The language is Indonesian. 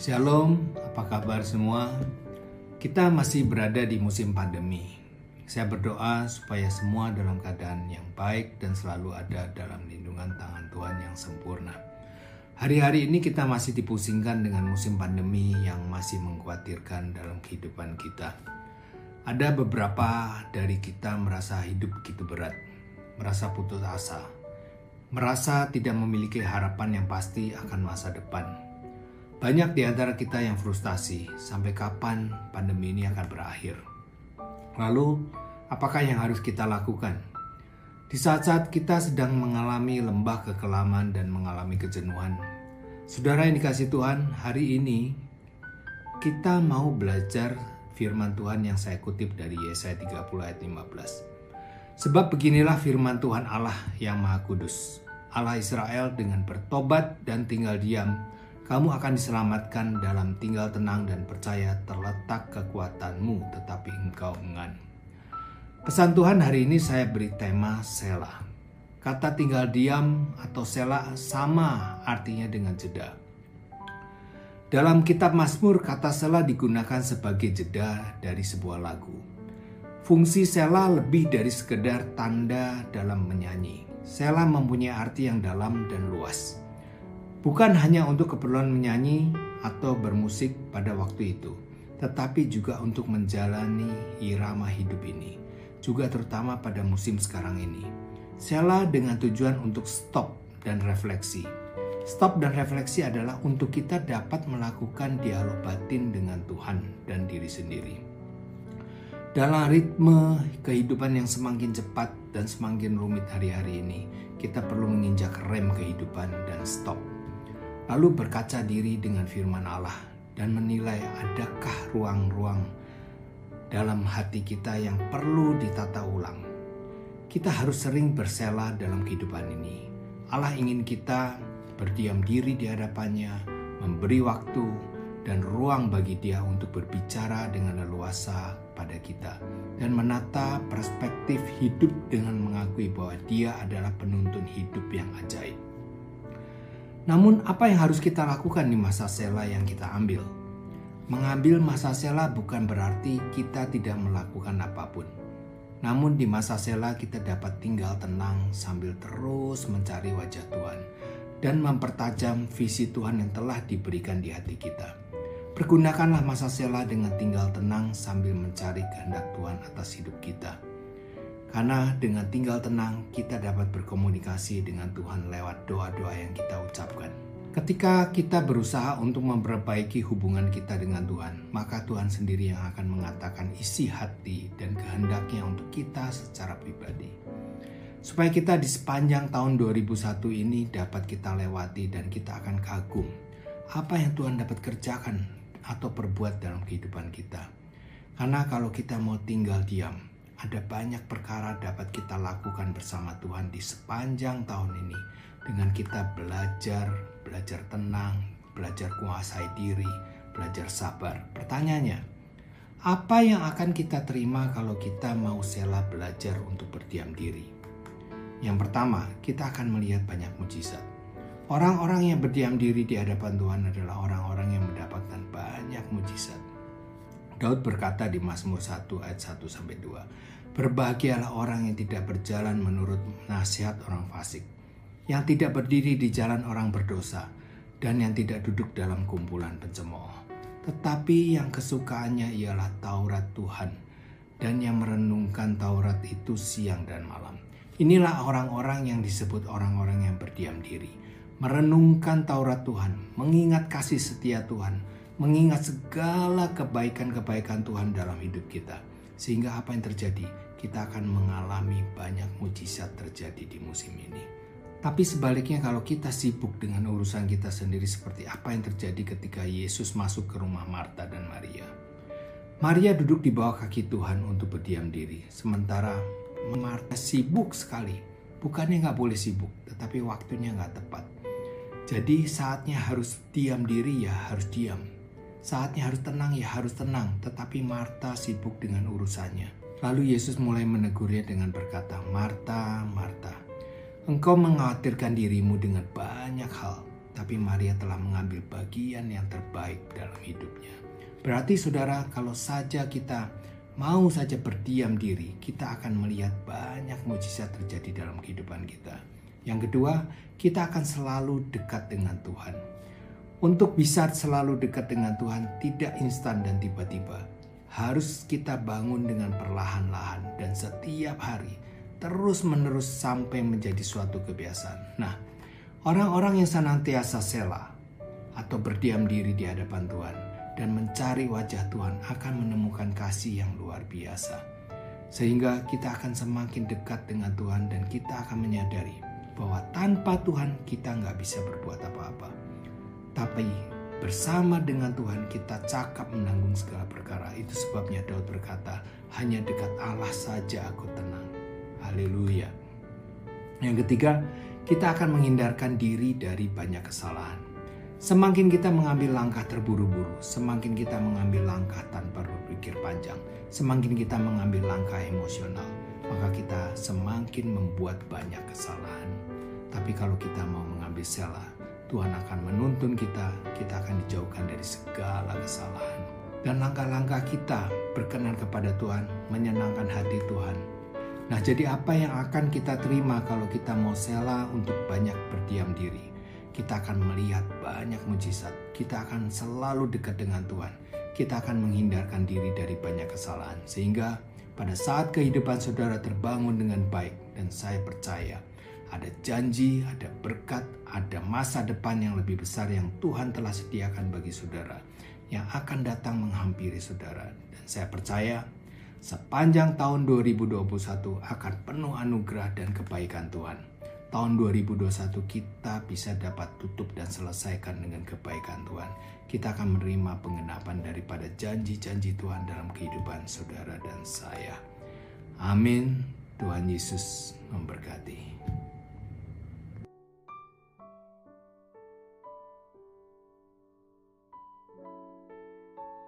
Shalom, apa kabar semua? Kita masih berada di musim pandemi. Saya berdoa supaya semua dalam keadaan yang baik dan selalu ada dalam lindungan tangan Tuhan yang sempurna. Hari-hari ini kita masih dipusingkan dengan musim pandemi yang masih mengkhawatirkan dalam kehidupan kita. Ada beberapa dari kita merasa hidup begitu berat, merasa putus asa, merasa tidak memiliki harapan yang pasti akan masa depan. Banyak di antara kita yang frustasi sampai kapan pandemi ini akan berakhir. Lalu, apakah yang harus kita lakukan? Di saat-saat kita sedang mengalami lembah kekelaman dan mengalami kejenuhan, saudara yang dikasih Tuhan, hari ini kita mau belajar firman Tuhan yang saya kutip dari Yesaya 30 ayat 15. Sebab beginilah firman Tuhan Allah yang Maha Kudus, Allah Israel dengan bertobat dan tinggal diam, kamu akan diselamatkan dalam tinggal tenang dan percaya terletak kekuatanmu tetapi engkau enggan. Pesan Tuhan hari ini saya beri tema Sela. Kata tinggal diam atau Sela sama artinya dengan jeda. Dalam kitab Mazmur, kata sela digunakan sebagai jeda dari sebuah lagu. Fungsi sela lebih dari sekedar tanda dalam menyanyi. Sela mempunyai arti yang dalam dan luas. Bukan hanya untuk keperluan menyanyi atau bermusik pada waktu itu, tetapi juga untuk menjalani irama hidup ini, juga terutama pada musim sekarang ini. Sela dengan tujuan untuk stop dan refleksi, Stop dan refleksi adalah untuk kita dapat melakukan dialog batin dengan Tuhan dan diri sendiri. Dalam ritme kehidupan yang semakin cepat dan semakin rumit hari-hari ini, kita perlu menginjak rem kehidupan dan stop. Lalu berkaca diri dengan firman Allah dan menilai adakah ruang-ruang dalam hati kita yang perlu ditata ulang. Kita harus sering bersela dalam kehidupan ini. Allah ingin kita berdiam diri di hadapannya, memberi waktu dan ruang bagi dia untuk berbicara dengan leluasa pada kita dan menata perspektif hidup dengan mengakui bahwa dia adalah penuntun hidup yang ajaib. Namun apa yang harus kita lakukan di masa sela yang kita ambil? Mengambil masa sela bukan berarti kita tidak melakukan apa pun. Namun di masa sela kita dapat tinggal tenang sambil terus mencari wajah Tuhan dan mempertajam visi Tuhan yang telah diberikan di hati kita. Pergunakanlah masa sela dengan tinggal tenang sambil mencari kehendak Tuhan atas hidup kita. Karena dengan tinggal tenang kita dapat berkomunikasi dengan Tuhan lewat doa-doa yang kita ucapkan. Ketika kita berusaha untuk memperbaiki hubungan kita dengan Tuhan, maka Tuhan sendiri yang akan mengatakan isi hati dan kehendaknya untuk kita secara pribadi supaya kita di sepanjang tahun 2001 ini dapat kita lewati dan kita akan kagum apa yang Tuhan dapat kerjakan atau perbuat dalam kehidupan kita. Karena kalau kita mau tinggal diam, ada banyak perkara dapat kita lakukan bersama Tuhan di sepanjang tahun ini dengan kita belajar, belajar tenang, belajar kuasai diri, belajar sabar. Pertanyaannya, apa yang akan kita terima kalau kita mau sela belajar untuk berdiam diri? Yang pertama, kita akan melihat banyak mujizat. Orang-orang yang berdiam diri di hadapan Tuhan adalah orang-orang yang mendapatkan banyak mujizat. Daud berkata di Mazmur 1 ayat 1 sampai 2, Berbahagialah orang yang tidak berjalan menurut nasihat orang fasik, yang tidak berdiri di jalan orang berdosa, dan yang tidak duduk dalam kumpulan pencemooh. Tetapi yang kesukaannya ialah Taurat Tuhan, dan yang merenungkan Taurat itu siang dan malam. Inilah orang-orang yang disebut orang-orang yang berdiam diri, merenungkan Taurat Tuhan, mengingat kasih setia Tuhan, mengingat segala kebaikan-kebaikan Tuhan dalam hidup kita. Sehingga apa yang terjadi? Kita akan mengalami banyak mujizat terjadi di musim ini. Tapi sebaliknya kalau kita sibuk dengan urusan kita sendiri seperti apa yang terjadi ketika Yesus masuk ke rumah Marta dan Maria. Maria duduk di bawah kaki Tuhan untuk berdiam diri, sementara Marta sibuk sekali. Bukannya nggak boleh sibuk, tetapi waktunya nggak tepat. Jadi saatnya harus diam diri ya harus diam. Saatnya harus tenang ya harus tenang. Tetapi Marta sibuk dengan urusannya. Lalu Yesus mulai menegurnya dengan berkata, Marta, Marta, engkau mengkhawatirkan dirimu dengan banyak hal. tapi Maria telah mengambil bagian yang terbaik dalam hidupnya. Berarti saudara, kalau saja kita mau saja berdiam diri, kita akan melihat banyak mujizat terjadi dalam kehidupan kita. Yang kedua, kita akan selalu dekat dengan Tuhan. Untuk bisa selalu dekat dengan Tuhan tidak instan dan tiba-tiba. Harus kita bangun dengan perlahan-lahan dan setiap hari terus-menerus sampai menjadi suatu kebiasaan. Nah, orang-orang yang senantiasa sela atau berdiam diri di hadapan Tuhan dan mencari wajah Tuhan akan menemukan kasih yang luar biasa. Sehingga kita akan semakin dekat dengan Tuhan dan kita akan menyadari bahwa tanpa Tuhan kita nggak bisa berbuat apa-apa. Tapi bersama dengan Tuhan kita cakap menanggung segala perkara. Itu sebabnya Daud berkata, hanya dekat Allah saja aku tenang. Haleluya. Yang ketiga, kita akan menghindarkan diri dari banyak kesalahan. Semakin kita mengambil langkah terburu-buru, semakin kita mengambil langkah tanpa berpikir panjang, semakin kita mengambil langkah emosional, maka kita semakin membuat banyak kesalahan. Tapi kalau kita mau mengambil sela, Tuhan akan menuntun kita, kita akan dijauhkan dari segala kesalahan. Dan langkah-langkah kita berkenan kepada Tuhan, menyenangkan hati Tuhan, Nah, jadi apa yang akan kita terima kalau kita mau sela untuk banyak berdiam diri? Kita akan melihat banyak mujizat. Kita akan selalu dekat dengan Tuhan. Kita akan menghindarkan diri dari banyak kesalahan. Sehingga pada saat kehidupan saudara terbangun dengan baik dan saya percaya ada janji, ada berkat, ada masa depan yang lebih besar yang Tuhan telah sediakan bagi saudara yang akan datang menghampiri saudara. Dan saya percaya Sepanjang tahun 2021 akan penuh anugerah dan kebaikan Tuhan. Tahun 2021 kita bisa dapat tutup dan selesaikan dengan kebaikan Tuhan. Kita akan menerima pengenapan daripada janji-janji Tuhan dalam kehidupan saudara dan saya. Amin. Tuhan Yesus memberkati.